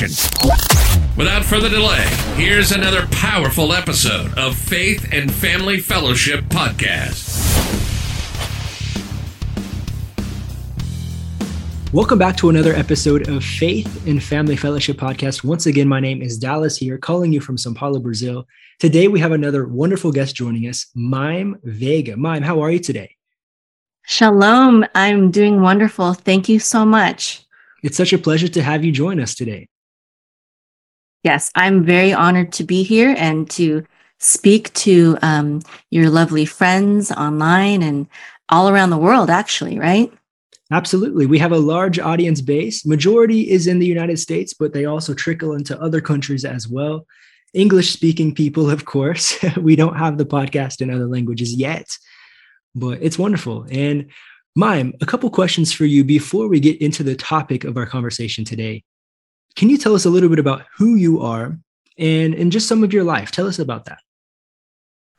Without further delay, here's another powerful episode of Faith and Family Fellowship Podcast. Welcome back to another episode of Faith and Family Fellowship Podcast. Once again, my name is Dallas here, calling you from Sao Paulo, Brazil. Today, we have another wonderful guest joining us, Mayim Vega. Mayim, how are you today? Shalom. I'm doing wonderful. Thank you so much. It's such a pleasure to have you join us today. Yes, I'm very honored to be here and to speak to um, your lovely friends online and all around the world, actually, right? Absolutely. We have a large audience base. Majority is in the United States, but they also trickle into other countries as well. English speaking people, of course. we don't have the podcast in other languages yet, but it's wonderful. And Mayim, a couple questions for you before we get into the topic of our conversation today. Can you tell us a little bit about who you are and, and just some of your life? Tell us about that.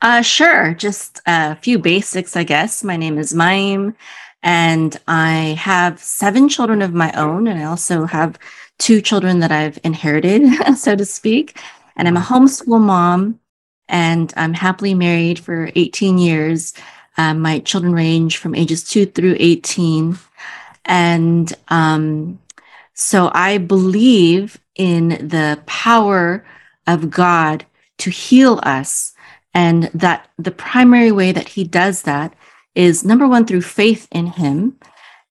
Uh, sure. Just a few basics, I guess. My name is Mayim, and I have seven children of my own, and I also have two children that I've inherited, so to speak. And I'm a homeschool mom, and I'm happily married for 18 years. Um, my children range from ages two through 18. And um, so I believe in the power of God to heal us, and that the primary way that He does that is number one, through faith in Him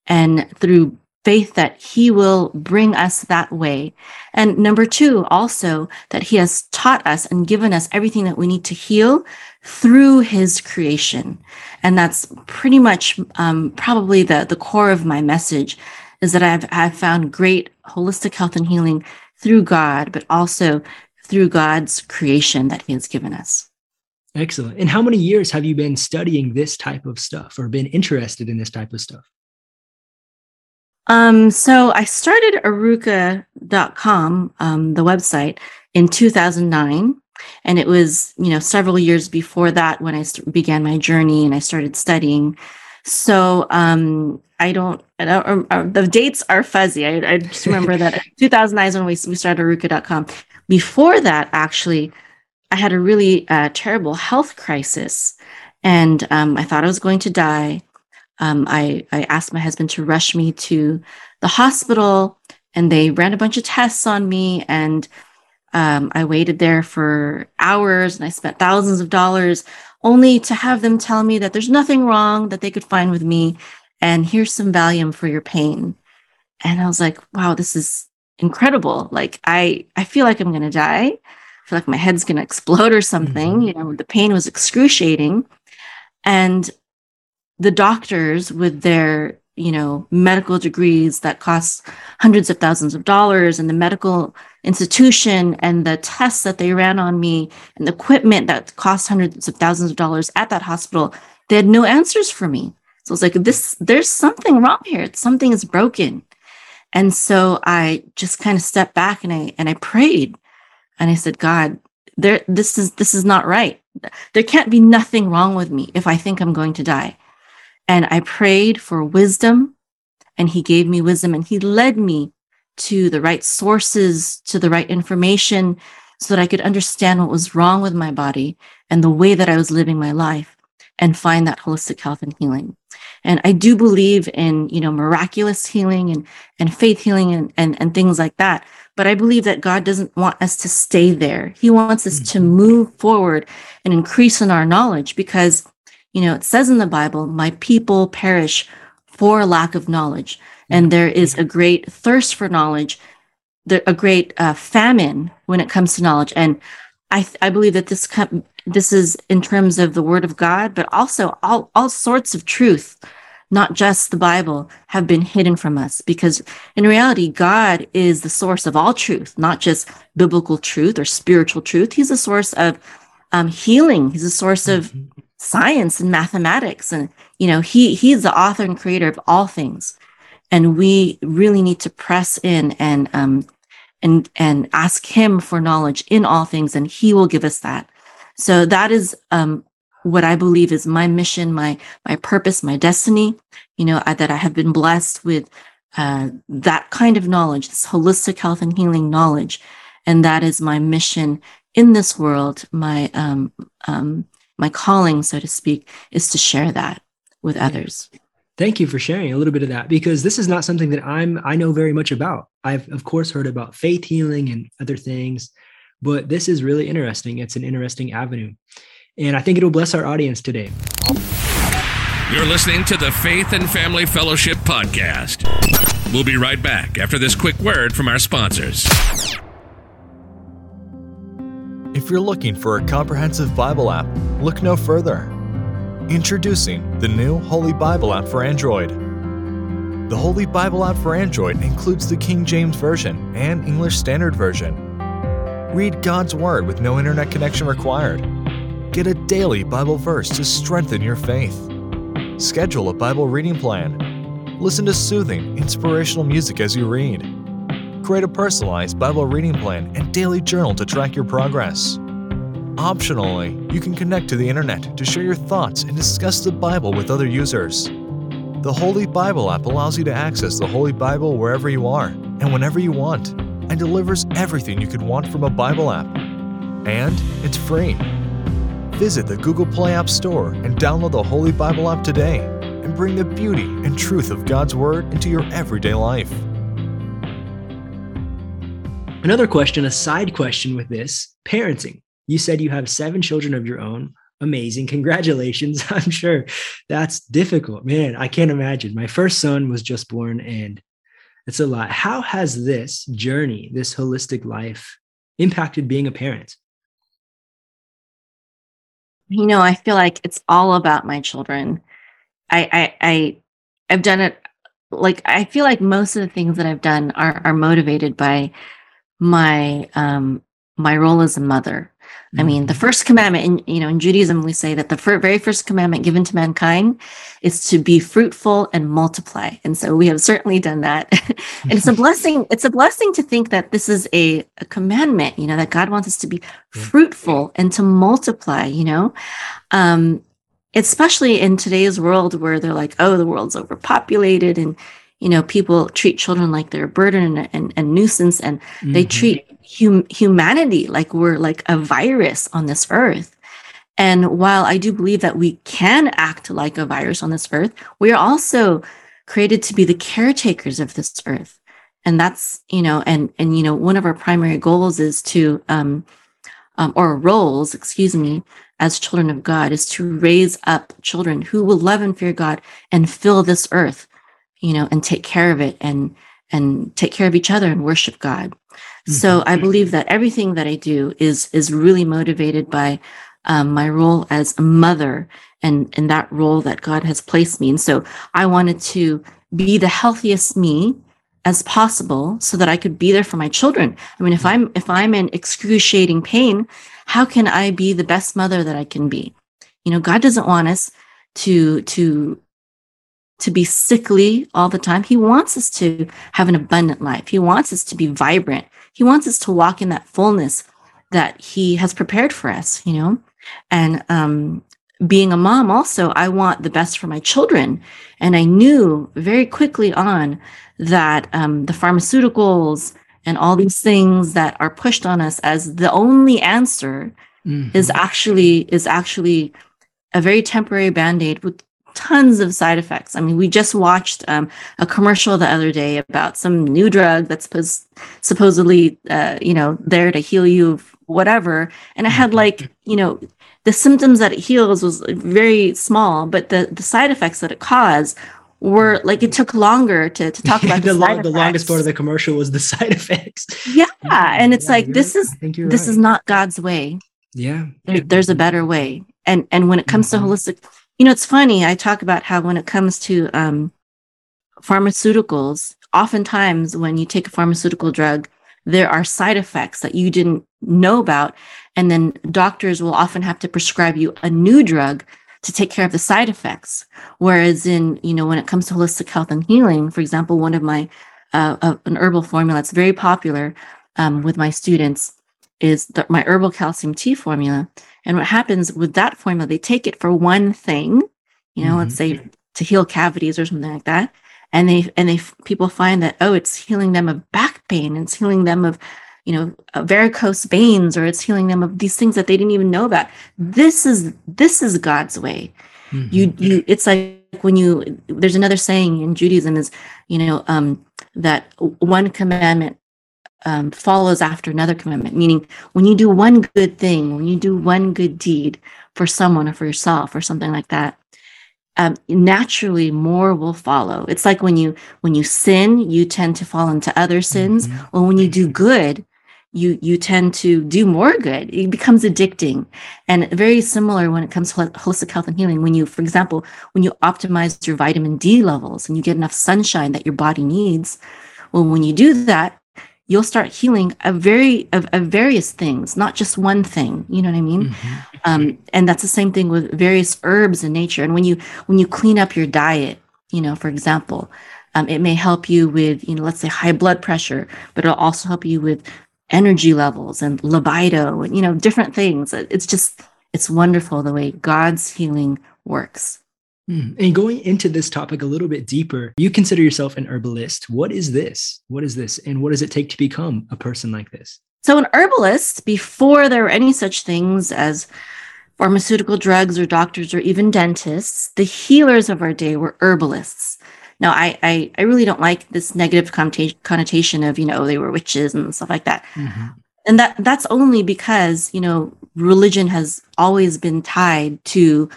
and through faith that he will bring us that way. And number two, also that he has taught us and given us everything that we need to heal through his creation. And that's pretty much um, probably the, the core of my message is that I've, I've found great holistic health and healing through God, but also through God's creation that He has given us. Excellent. And how many years have you been studying this type of stuff or been interested in this type of stuff? Um, so I started Arukah.com, um, the website, in 2009. And it was, you know, several years before that when I began my journey and I started studying. So um, I don't, I don't uh, the dates are fuzzy. I, I just remember that 2009 is when we, we started Arukah.com. Before that, actually, I had a really uh, terrible health crisis and um, I thought I was going to die. Um, I, I asked my husband to rush me to the hospital and they ran a bunch of tests on me and um, I waited there for hours and I spent thousands of dollars only to have them tell me that there's nothing wrong that they could find with me and here's some Valium for your pain. And I was like, wow, this is incredible. Like I I feel like I'm going to die. I feel like my head's going to explode or something. Mm-hmm. You know, the pain was excruciating. And the doctors with their you know medical degrees that cost hundreds of thousands of dollars and the medical institution and the tests that they ran on me and the equipment that cost hundreds of thousands of dollars at that hospital they had no answers for me. So it's like this there's something wrong here. Something is broken. And so i just kind of stepped back and i and i prayed. And i said god there this is this is not right. There can't be nothing wrong with me if i think i'm going to die and I prayed for wisdom, and He gave me wisdom, and He led me to the right sources, to the right information, so that I could understand what was wrong with my body and the way that I was living my life and find that holistic health and healing. And I do believe in, you know, miraculous healing and, and faith healing and, and, and things like that. But I believe that God doesn't want us to stay there. He wants us to mm-hmm. move forward and increase in our knowledge because you know, it says in the Bible, my people perish for lack of knowledge. And there is a great thirst for knowledge, a great uh, famine when it comes to knowledge. And I, I believe that this com- this is in terms of the word of God, but also all, all sorts of truth, not just the Bible, have been hidden from us because in reality, God is the source of all truth, not just biblical truth or spiritual truth. He's a source of um, healing. He's a source of mm-hmm. Science and mathematics. And, you know, he, he's the author and creator of all things. And we really need to press in and, um, and, and ask him for knowledge in all things, and he will give us that. So that is, um, what I believe is my mission, my, my purpose, my destiny, you know, I, that I have been blessed with, uh, that kind of knowledge, this holistic health and healing knowledge. And that is my mission in this world, my um, um, my calling, so to speak, is to share that with others. Thank you for sharing a little bit of that because this is not something that I'm I know very much about. I've of course heard about faith healing and other things, but this is really interesting. It's an interesting avenue. And I think it'll bless our audience today. You're listening to the Faith and Family Fellowship podcast. We'll be right back after this quick word from our sponsors. If you're looking for a comprehensive Bible app, look no further. Introducing the new Holy Bible app for Android. The Holy Bible app for Android includes the King James Version and English Standard Version. Read God's Word with no internet connection required. Get a daily Bible verse to strengthen your faith. Schedule a Bible reading plan. Listen to soothing, inspirational music as you read Create a personalized Bible reading plan and daily journal to track your progress. Optionally, you can connect to the internet to share your thoughts and discuss the Bible with other users. The Holy Bible app allows you to access the Holy Bible wherever you are and whenever you want, and delivers everything you could want from a Bible app. And it's free. Visit the Google Play App Store and download the Holy Bible app today and bring the beauty and truth of God's Word into your everyday life. Another question, a side question with this parenting. You said you have seven children of your own. Amazing. Congratulations. I'm sure that's difficult. Man, I can't imagine. My first son was just born and it's a lot. How has this journey, this holistic life, impacted being a parent? You know, I feel like it's all about my children. I I, I I've done it like I feel like most of the things that I've done are are motivated by my um my role as a mother. Mm-hmm. I mean, the mm-hmm. first commandment in you know in Judaism we say that the fir- very first commandment given to mankind is to be fruitful and multiply. And so we have certainly done that. and it's a blessing it's a blessing to think that this is a, a commandment, you know, that God wants us to be fruitful and to multiply, you know. Um especially in today's world where they're like, oh, the world's overpopulated and you know people treat children like they're a burden and, and, and nuisance and mm-hmm. they treat hum- humanity like we're like a virus on this earth and while i do believe that we can act like a virus on this earth we are also created to be the caretakers of this earth and that's you know and and you know one of our primary goals is to um, um or roles excuse me as children of god is to raise up children who will love and fear god and fill this earth you know, and take care of it and and take care of each other and worship God. Mm-hmm. So I believe that everything that I do is is really motivated by um, my role as a mother and and that role that God has placed me. And so I wanted to be the healthiest me as possible so that I could be there for my children. I mean, if I'm if I'm in excruciating pain, how can I be the best mother that I can be? You know, God doesn't want us to to to be sickly all the time. He wants us to have an abundant life. He wants us to be vibrant. He wants us to walk in that fullness that he has prepared for us, you know? And um, being a mom, also, I want the best for my children. And I knew very quickly on that um, the pharmaceuticals and all these things that are pushed on us as the only answer mm-hmm. is actually is actually a very temporary band-aid with tons of side effects. I mean, we just watched um, a commercial the other day about some new drug that's supposed, supposedly, uh, you know, there to heal you of whatever. And it had mm-hmm. like, you know, the symptoms that it heals was very small, but the, the side effects that it caused were like it took longer to, to talk about the, the, long, the longest part of the commercial was the side effects. yeah and it's Yeah, like this right. is this is not god's way yeah. there, there's a better way and and when it comes Mhm. to holistic you know it's funny i talk about how when it comes to um pharmaceuticals oftentimes when you take a pharmaceutical drug there are side effects that you didn't know about and then doctors will often have to prescribe you a new drug to take care of the side effects. Whereas in you know when it comes to holistic health and healing for example one of my uh, uh, an herbal formula that's very popular um, with my students is the, my herbal calcium tea formula and what happens with that formula, they take it for one thing, you know, let's say to heal cavities or something like that. And they, and they, people find that, oh, it's healing them of back pain, it's healing them of, you know, uh, varicose veins, or it's healing them of these things that they didn't even know about. This is, this is God's way. Mhm. You, you, it's like when you, there's another saying in Judaism is, you know, um, that one commandment um, follows after another commandment, meaning when you do one good thing, when you do one good deed for someone or for yourself or something like that, um, naturally more will follow. It's like when you when you sin, you tend to fall into other sins. Mhm. Or when you do good, you you tend to do more good. It becomes addicting, and very similar when it comes to holistic health and healing. When you, for example, when you optimize your vitamin D levels and you get enough sunshine that your body needs, well, when you do that, you'll start healing a very of, of various things, not just one thing. You know what I mean? Mhm. um, and that's the same thing with various herbs in nature and when you when you clean up your diet you know for example um, it may help you with you know let's say high blood pressure but it'll also help you with energy levels and libido and you know different things it's just it's wonderful the way god's healing works. Hmm. And going into this topic a little bit deeper, you consider yourself an herbalist. What is this? What is this? And what does it take to become a person like this? So, an herbalist, before there were any such things as pharmaceutical drugs or doctors or even dentists, the healers of our day were herbalists. Now, I, I, I really don't like this negative connotation of, you know, they were witches and stuff like that. Mm-hmm. And that that's only because, you know, religion has always been tied to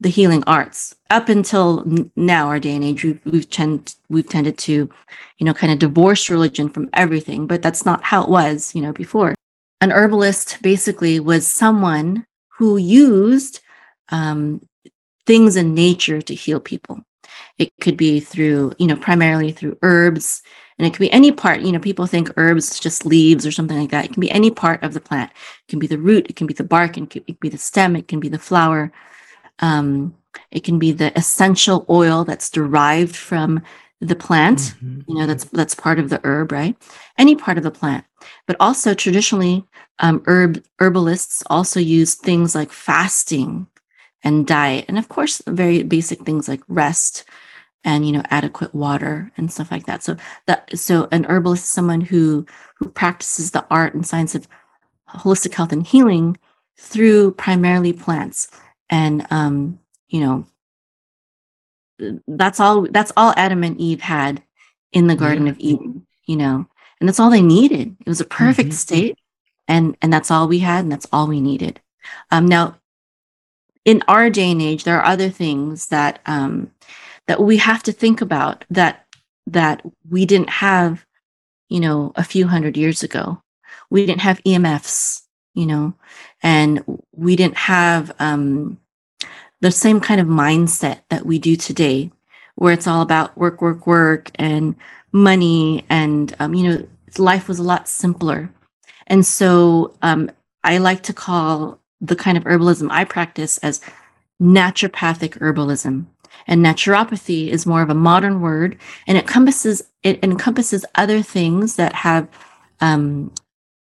the healing arts up until now, our day and age. We've, tend, we've tended to, you know, kind of divorce religion from everything, but that's not how it was, you know, before. An herbalist basically was someone who used um, things in nature to heal people. It could be through, you know, primarily through herbs, and it could be any part. You know, people think herbs just leaves or something like that. It can be any part of the plant. It can be the root, it can be the bark, it can be the stem, it can be the flower. Um, it can be the essential oil that's derived from the plant Mhm. you know that's that's part of the herb right? Any part of the plant. But also traditionally um, herb herbalists also use things like fasting and diet and of course very basic things like rest and you know adequate water and stuff like that. So that so an herbalist is someone who who practices the art and science of holistic health and healing through primarily plants and um you know that's all that's all adam and eve had in the garden Yeah. of eden you know? And that's all they needed. It was a perfect Mhm. state and and that's all we had and that's all we needed. Um now in our day and age there are other things that um that we have to think about that that we didn't have you know a few hundred years ago. We didn't have emfs you know? And we didn't have um the same kind of mindset that we do today where it's all about work work work and money and um, you know life was a lot simpler. And so um, i like to call the kind of herbalism i practice as naturopathic herbalism. And naturopathy is more of a modern word and it encompasses it encompasses other things that have um,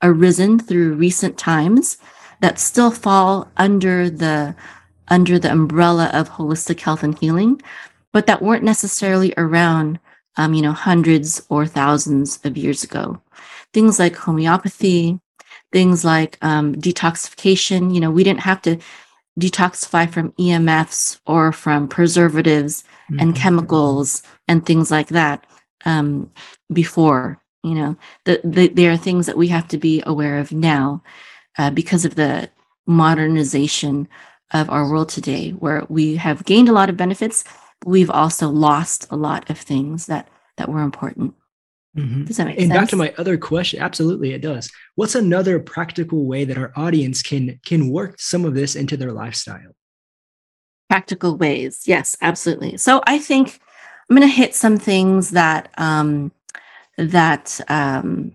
arisen through recent times that still fall under the under the umbrella of holistic health and healing, but that weren't necessarily around, um, you know, hundreds or thousands of years ago. Things like homeopathy, things like um, detoxification. You know, we didn't have to detoxify from EMFs or from preservatives and Mhm. chemicals and things like that um, before. You know, the, the, there are things that we have to be aware of now uh, because of the modernization of our world today, where we have gained a lot of benefits, we've also lost a lot of things that that were important. Mhm. Does that make And sense? back to my other question, absolutely, it does. What's another practical way that our audience can can work some of this into their lifestyle? practical ways. Yes, absolutely. So I think I'm going to hit some things that um, that um,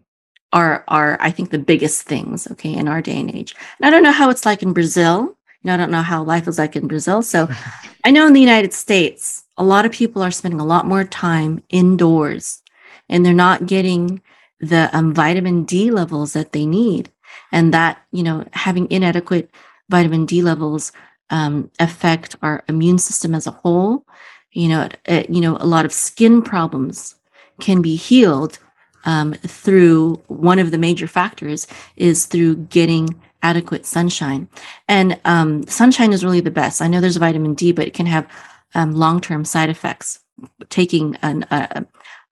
are are I think the biggest things. Okay, in our day and age. And I don't know how it's like in Brazil. You know, I don't know how life is like in Brazil. So I know in the United States, a lot of people are spending a lot more time indoors, and they're not getting the um, vitamin D levels that they need, and that you know having inadequate vitamin D levels um, affect our immune system as a whole. You know, it, it- you know, a lot of skin problems can be healed um, through one of the major factors is through getting adequate sunshine. And um, sunshine is really the best. I know there's vitamin D, but it can have um, long-term side effects. Taking an uh,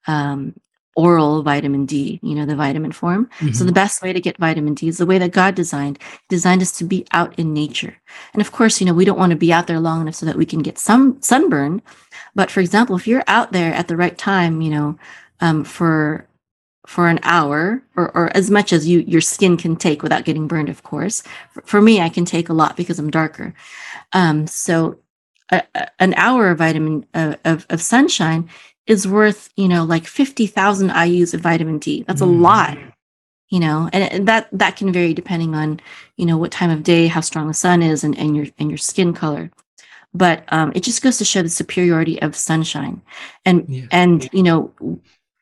um, oral vitamin D, you know, the vitamin form. So Mhm. the best way to get vitamin D is the way that God designed. He designed us to be out in nature. And of course, you know, we don't want to be out there long enough so that we can get some sunburn. But for example, if you're out there at the right time, you know, um, for for an hour or, or as much as you your skin can take without getting burned, of course. For, for me, I can take a lot because I'm darker. Um, so a, a- an hour of vitamin uh, of, of sunshine is worth, you know, like 50,000 IUs of vitamin D. That's a Mhm. lot you know and, and that that can vary depending on you know what time of day how strong the sun is and, and your and your skin color but um, it just goes to show the superiority of sunshine and Yeah. and you know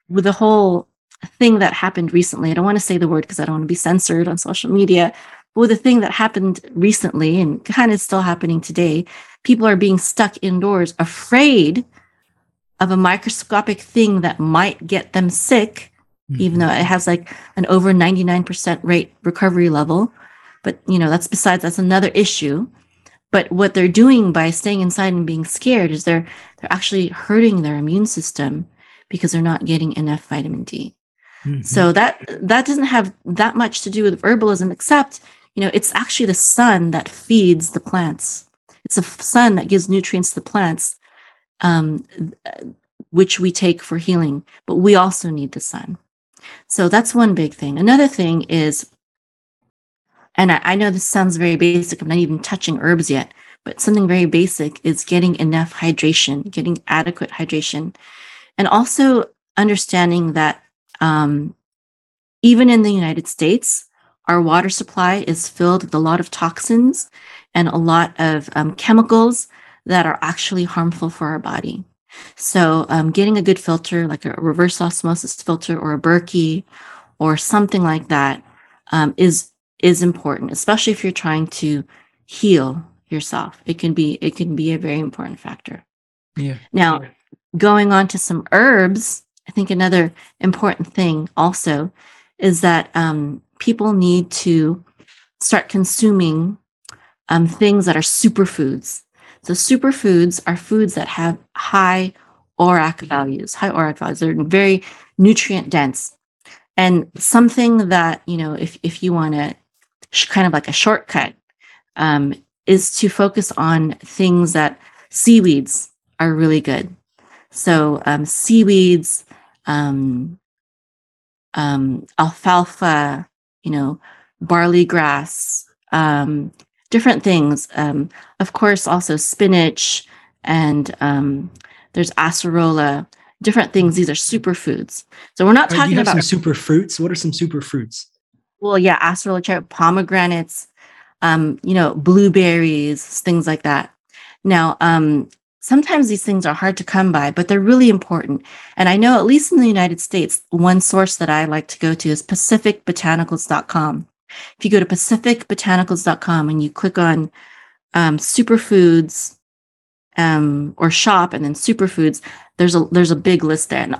with the whole thing that happened recently i don't want to say the word because i don't want to be censored on social media but with the thing that happened recently and kind of still happening today people are being stuck indoors afraid of a microscopic thing that might get them sick even though mm-hmm. it has like an over 99% rate recovery level. But you know that's besides that's another issue. But what they're doing by staying inside and being scared is they're they're actually hurting their immune system because they're not getting enough vitamin D. Mhm. So that that doesn't have that much to do with herbalism except you know it's actually the sun that feeds the plants. It's the sun that gives nutrients to the plants um, which we take for healing, but we also need the sun. So that's one big thing. Another thing is, and I, I know this sounds very basic, I'm not even touching herbs yet, but something very basic is getting enough hydration, getting adequate hydration, and also understanding that um, even in the United States, our water supply is filled with a lot of toxins and a lot of um, chemicals that are actually harmful for our body. So, um, getting a good filter, like a reverse osmosis filter or a Berkey or something like that, um, is is important, especially if you're trying to heal yourself. It can be it can be a very important factor. yeah. Now, going on to some herbs, I think another important thing also is that um, people need to start consuming um, things that are superfoods. So, superfoods are foods that have high ORAC values, high ORAC values. They're very nutrient dense. And something that, you know, if, if you want to sh- kind of like a shortcut, um, is to focus on things that seaweeds are really good. So um, seaweeds, um, um, alfalfa, you know, barley grass, um, different things. Um, of course, also spinach and um, there's acerola, different things. These are superfoods. So we're not talking about some super fruits. What are some super fruits? well, yeah, acerola cherry, pomegranates, um, you know, blueberries, things like that. Now, um, sometimes these things are hard to come by, but they're really important. And I know, at least in the United States, one source that I like to go to is pacificbotanicals.com. If you go to pacificbotanicals.com and you click on um, superfoods um, or shop and then superfoods, there's a there's a big list there. And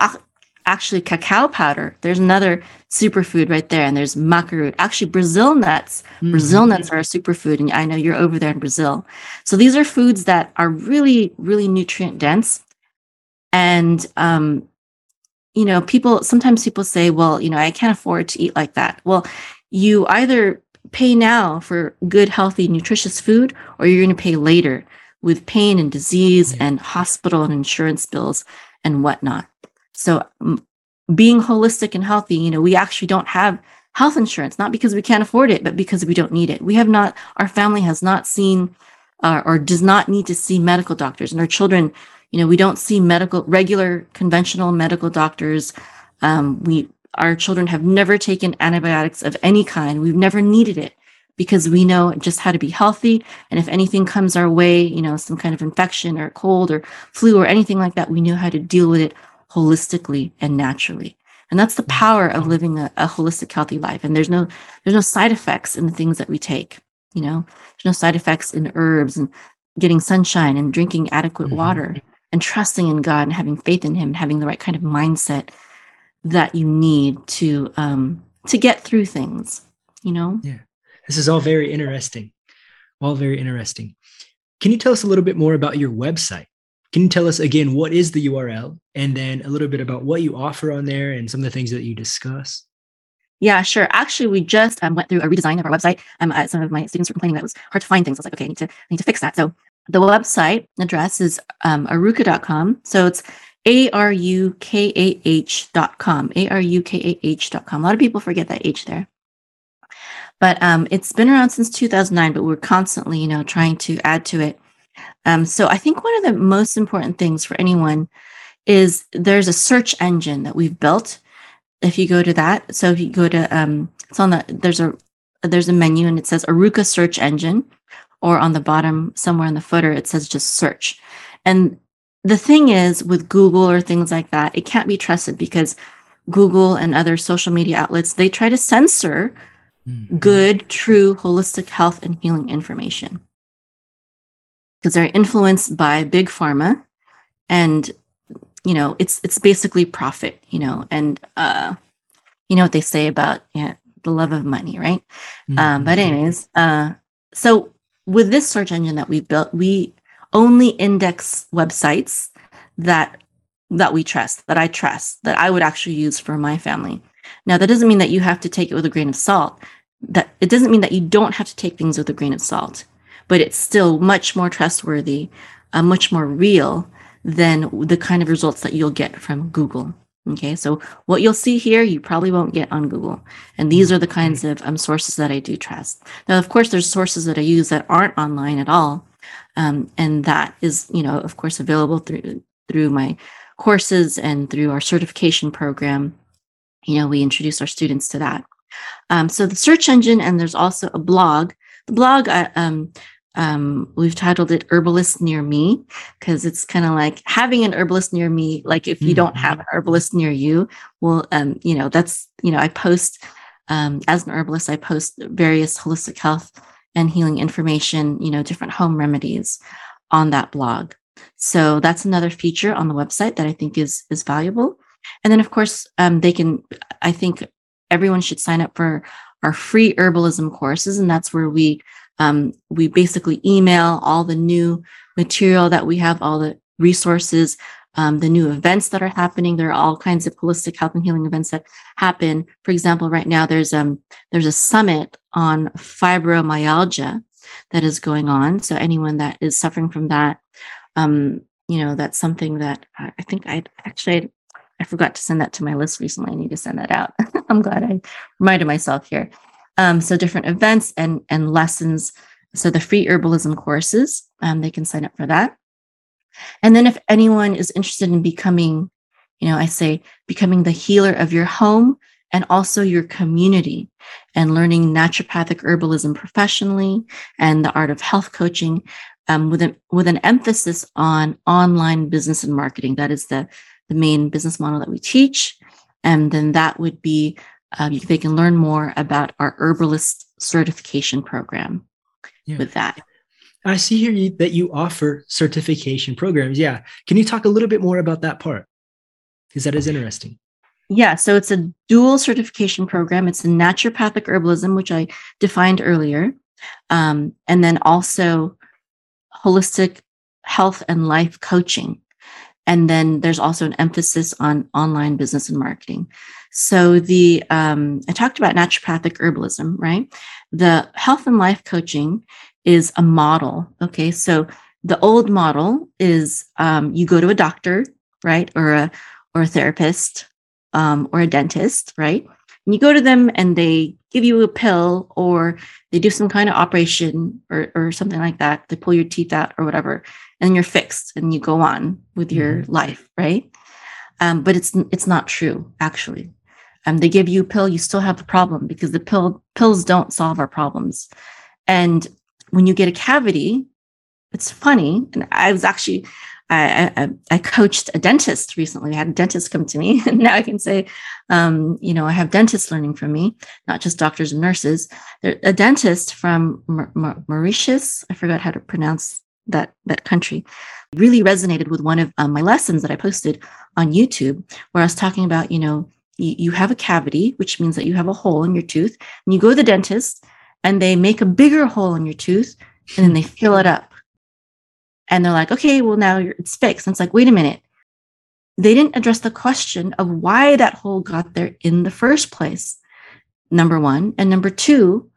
actually, cacao powder, there's another superfood right there. And there's maca root. Actually, Brazil nuts Brazil Mhm. nuts are a superfood, and I know you're over there in Brazil. So these are foods that are really, really nutrient dense. And um, you know, people sometimes people say, well, you know, I can't afford to eat like that. Well, you either pay now for good, healthy, nutritious food, or you're going to pay later with pain and disease and hospital and insurance bills and whatnot. So, being holistic and healthy, you know, we actually don't have health insurance, not because we can't afford it, but because we don't need it. We have not, our family has not seen uh, or does not need to see medical doctors, and our children, you know, we don't see medical, regular, conventional medical doctors. Um, we, our children have never taken antibiotics of any kind. We've never needed it because we know just how to be healthy. And if anything comes our way, you know, some kind of infection or cold or flu or anything like that, we know how to deal with it holistically and naturally. And that's the mm-hmm. power of living a, a holistic, healthy life. And there's no there's no side effects in the things that we take. You know, there's no side effects in herbs and getting sunshine and drinking adequate mm-hmm. water and trusting in God and having faith in Him and having the right kind of mindset that you need to um to get through things. You know. Yeah. This is all very interesting. All very interesting. Can you tell us a little bit more about your website? Can you tell us again what is the URL and then a little bit about what you offer on there and some of the things that you discuss? Yeah, sure. Actually, we just um, went through a redesign of our website. Um, uh, some of my students were complaining that it was hard to find things. I was like, okay, I need to, I need to fix that. So the website address is um, arukah.com. So it's A-R-U-K-A-H.com, A-R-U-K-A-H.com. A lot of people forget that H there. But um, it's been around since 2009, but we're constantly, you know, trying to add to it. Um, so I think one of the most important things for anyone is there's a search engine that we've built. If you go to that, so if you go to, um, it's on the there's a there's a menu and it says Arukah search engine, or on the bottom somewhere in the footer it says just search. And the thing is with Google or things like that, it can't be trusted because Google and other social media outlets they try to censor mm-hmm. good, true, holistic health and healing information because they're influenced by big pharma. And you know it's it's basically profit you know and uh you know what they say about yeah, the love of money right? Mm-hmm. um but anyways uh so with this search engine that we've built we only index websites that that we trust that i trust that i would actually use for my family. Now that doesn't mean that you have to take it with a grain of salt. That it doesn't mean that you don't have to take things with a grain of salt, but it's still much more trustworthy, uh, much more real than the kind of results that you'll get from Google. Okay, so what you'll see here, you probably won't get on Google. And these are the kinds of um, sources that I do trust. Now, of course, there's sources that I use that aren't online at all. Um, and that is, you know, of course, available through through my courses and through our certification program. You know, we introduce our students to that. Um, so the search engine, and there's also a blog. The blog, uh, um, um, we've titled it Herbalist Near Me because it's kind of like having an herbalist near me. Like if you mm-hmm. don't have an herbalist near you, well, um, you know, that's, you know, I post um, as an herbalist, I post various holistic health and healing information, you know, different home remedies on that blog. So that's another feature on the website that I think is is valuable. And then, of course, um, they can. I think everyone should sign up for our free herbalism courses and that's where we um, we basically email all the new material that we have all the resources um, the new events that are happening there are all kinds of holistic health and healing events that happen for example right now there's um there's a summit on fibromyalgia that is going on so anyone that is suffering from that um you know that's something that i think i actually I forgot to send that to my list recently. I need to send that out. I'm glad I reminded myself here. Um, so different events and and lessons. So the free herbalism courses, um, they can sign up for that. And then if anyone is interested in becoming, you know, I say becoming the healer of your home and also your community and learning naturopathic herbalism professionally and the art of health coaching um, with, an, with an emphasis on online business and marketing. That is the the main business model that we teach. And then that would be, uh, they can learn more about our herbalist certification program yeah. with that. I see here you, that you offer certification programs. Yeah. Can you talk a little bit more about that part? Because that is interesting. Yeah, so it's a dual certification program. It's a naturopathic herbalism, which I defined earlier, um, and then also holistic health and life coaching. And then there's also an emphasis on online business and marketing. So the um, I talked about naturopathic herbalism, right? The health and life coaching is a model. Okay, so the old model is um, you go to a doctor, right, or a or a therapist, um, or a dentist, right, and you go to them and they give you a pill or they do some kind of operation or or something like that. They pull your teeth out or whatever, and you're fixed and you go on with your mm-hmm. life, right? Um, but it's it's not true actually. Um, they give you a pill, you still have the problem because the pill pills don't solve our problems. And when you get a cavity, it's funny. And I was actually I, I, I, coached a dentist recently. I had a dentist come to me, and now I can say, um, you know, I have dentists learning from me, not just doctors and nurses. A dentist from Mauritius, I forgot how to pronounce that that country, really resonated with one of um, my lessons that I posted on YouTube, where I was talking about, you know, you, you have a cavity, which means that you have a hole in your tooth, and you go to the dentist, and they make a bigger hole in your tooth, and then they fill it up and they're like, okay, well, now it's fixed. And it's like, wait a minute. They didn't address the question of why that hole got there in the first place. Number one. And number two,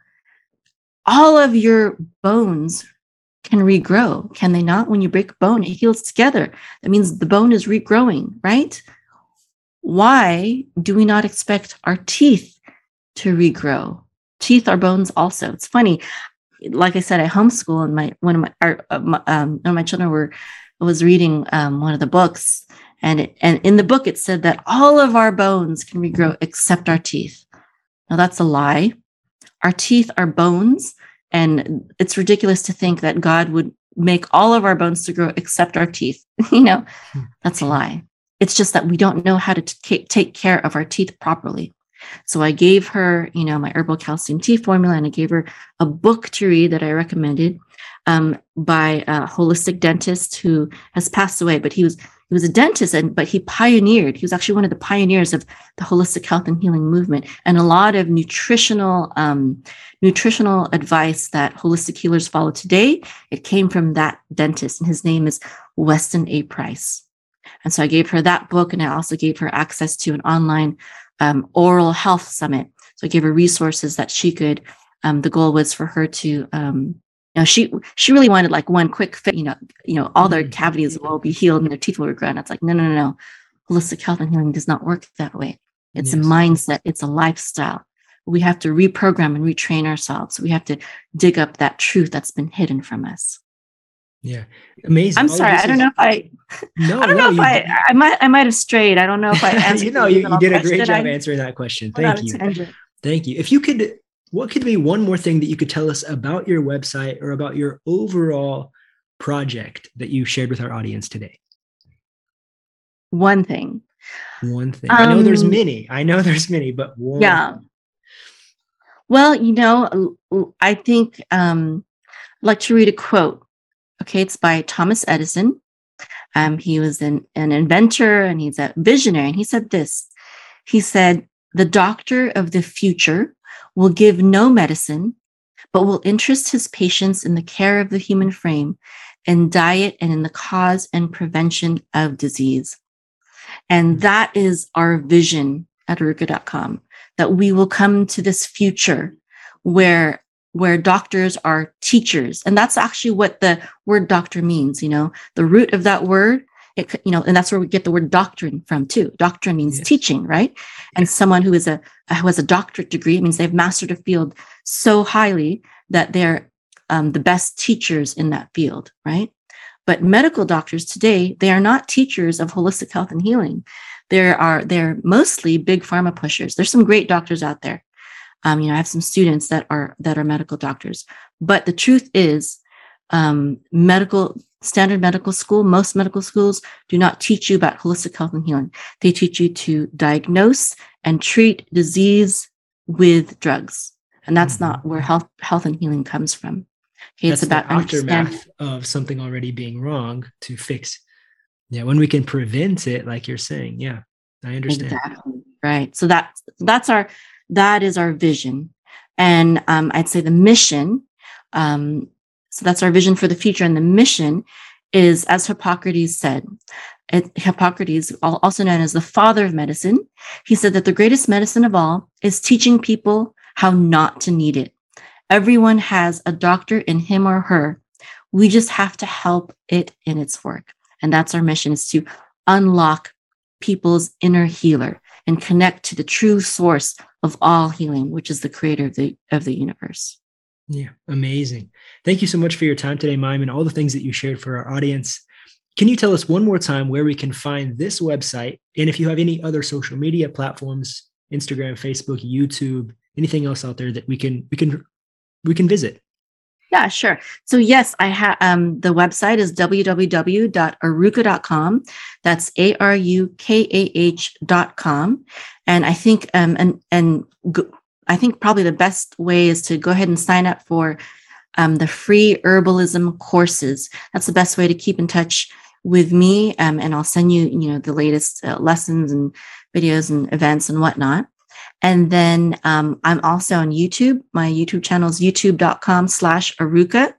all of your bones can regrow, can they not? When you break bone, it heals together. That means the bone is regrowing, right? Why do we not expect our teeth to regrow? Teeth are bones also. It's funny like I said, I homeschool, and my one of my, our, uh, um, one of my children were was reading um, one of the books, and it, and in the book it said that all of our bones can regrow except our teeth. Now that's a lie. Our teeth are bones, and it's ridiculous to think that God would make all of our bones to grow except our teeth. you know, hmm. that's a lie. It's just that we don't know how to t- take care of our teeth properly. So I gave her, you know, my herbal calcium tea formula, and I gave her a book to read that I recommended um, by a holistic dentist who has passed away. But he was he was a dentist, and but he pioneered. He was actually one of the pioneers of the holistic health and healing movement, and a lot of nutritional um, nutritional advice that holistic healers follow today. It came from that dentist, and his name is Weston A. Price. And so I gave her that book, and I also gave her access to an online um, oral health summit. So I gave her resources that she could. Um, the goal was for her to, um, you know, she she really wanted like one quick fit. You know, you know, all their mm-hmm. cavities will be healed and their teeth will regrow. And it's like, no, no, no, no. Holistic health and healing does not work that way. It's yes. a mindset. It's a lifestyle. We have to reprogram and retrain ourselves. We have to dig up that truth that's been hidden from us. Yeah, amazing. I'm sorry. I don't is... know if I. No, I don't no, know if I. I might. I might have strayed. I don't know if I answered. you know, you, you did a great job I... answering that question. Thank you. Thank you. If you could, what could be one more thing that you could tell us about your website or about your overall project that you shared with our audience today? One thing. One thing. Um, I know there's um, many. I know there's many, but one. Yeah. Well, you know, I think um, I'd like to read a quote Okay, it's by Thomas Edison. Um, he was an, an inventor and he's a visionary. And he said this He said, The doctor of the future will give no medicine, but will interest his patients in the care of the human frame, in diet, and in the cause and prevention of disease. And that is our vision at Arukah.com that we will come to this future where where doctors are teachers. And that's actually what the word doctor means, you know, the root of that word, it, you know, and that's where we get the word doctrine from too. Doctrine means yes. teaching, right? And someone who is a, who has a doctorate degree means they've mastered a field so highly that they're um, the best teachers in that field, right? But medical doctors today, they are not teachers of holistic health and healing. There are, they're mostly big pharma pushers. There's some great doctors out there um, you know, I have some students that are that are medical doctors, but the truth is, um, medical standard medical school, most medical schools do not teach you about holistic health and healing. They teach you to diagnose and treat disease with drugs, and that's mm-hmm. not where health health and healing comes from. Okay, that's it's about aftermath of something already being wrong to fix. Yeah, when we can prevent it, like you're saying, yeah, I understand. Exactly. Right. So that's that's our that is our vision. And um, I'd say the mission, um, so that's our vision for the future. And the mission is, as Hippocrates said, it, Hippocrates, also known as the father of medicine, he said that the greatest medicine of all is teaching people how not to need it. Everyone has a doctor in him or her We just have to help it in its work. And that's our mission is to unlock people's inner healer and connect to the true source of all healing, which is the creator of the of the universe. Yeah, amazing. Thank you so much for your time today, Mayim, and all the things that you shared for our audience. Can you tell us one more time where we can find this website? And if you have any other social media platforms, Instagram, Facebook, YouTube, anything else out there that we can we can we can visit? Yeah, sure. So yes, I have um the website is www.arukah.com. That's A R U K A H.com. And I think um and and go, I think probably the best way is to go ahead and sign up for um, the free herbalism courses. That's the best way to keep in touch with me. Um, and I'll send you, you know, the latest uh, lessons and videos and events and whatnot. And then um, I'm also on YouTube. My YouTube channel is youtube.com slash Arukah.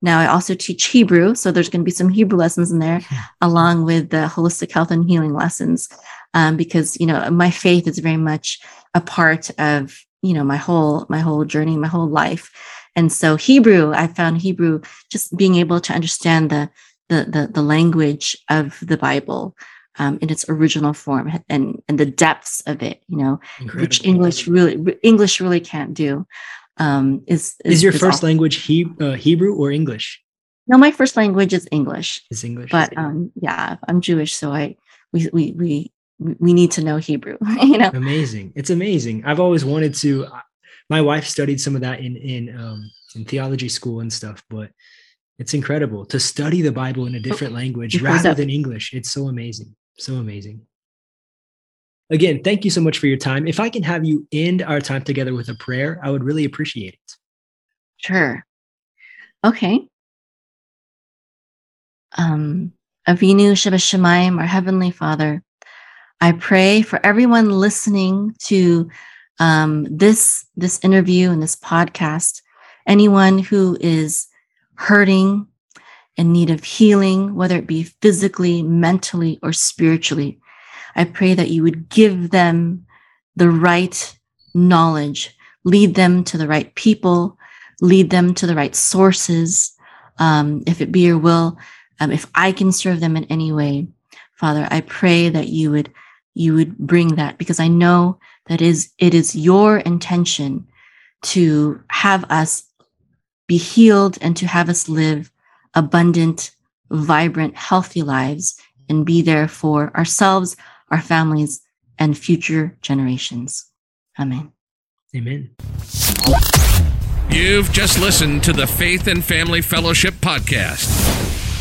Now I also teach Hebrew. So there's going to be some Hebrew lessons in there along with the holistic health and healing lessons. Um, because, you know, my faith is very much a part of, you know, my whole, my whole journey, my whole life. And so Hebrew, I found Hebrew just being able to understand the, the, the, the language of the Bible um, in its original form and and the depths of it, you know, Incredible. which English really English really can't do. Um, is, is, is your is first language he, uh, Hebrew or English? No, my first language is English. Is English, but um, yeah, I'm Jewish, so I we we we we need to know Hebrew. you know, amazing. It's amazing. I've always wanted to. Uh, my wife studied some of that in in um, in theology school and stuff, but it's incredible to study the Bible in a different language rather than English. It's so amazing. So amazing. Again, thank you so much for your time. If I can have you end our time together with a prayer, I would really appreciate it. Sure. Okay. Um, Avinu Shebashamayim, our Heavenly Father, I pray for everyone listening to um, this this interview and this podcast. Anyone who is hurting, in need of healing, whether it be physically, mentally, or spiritually. I pray that you would give them the right knowledge, lead them to the right people, lead them to the right sources. Um, if it be your will, um, if I can serve them in any way, Father, I pray that you would you would bring that because I know that is it is your intention to have us be healed and to have us live abundant, vibrant, healthy lives and be there for ourselves, our families, and future generations. Amen. Amen. You've just listened to the Faith and Family Fellowship Podcast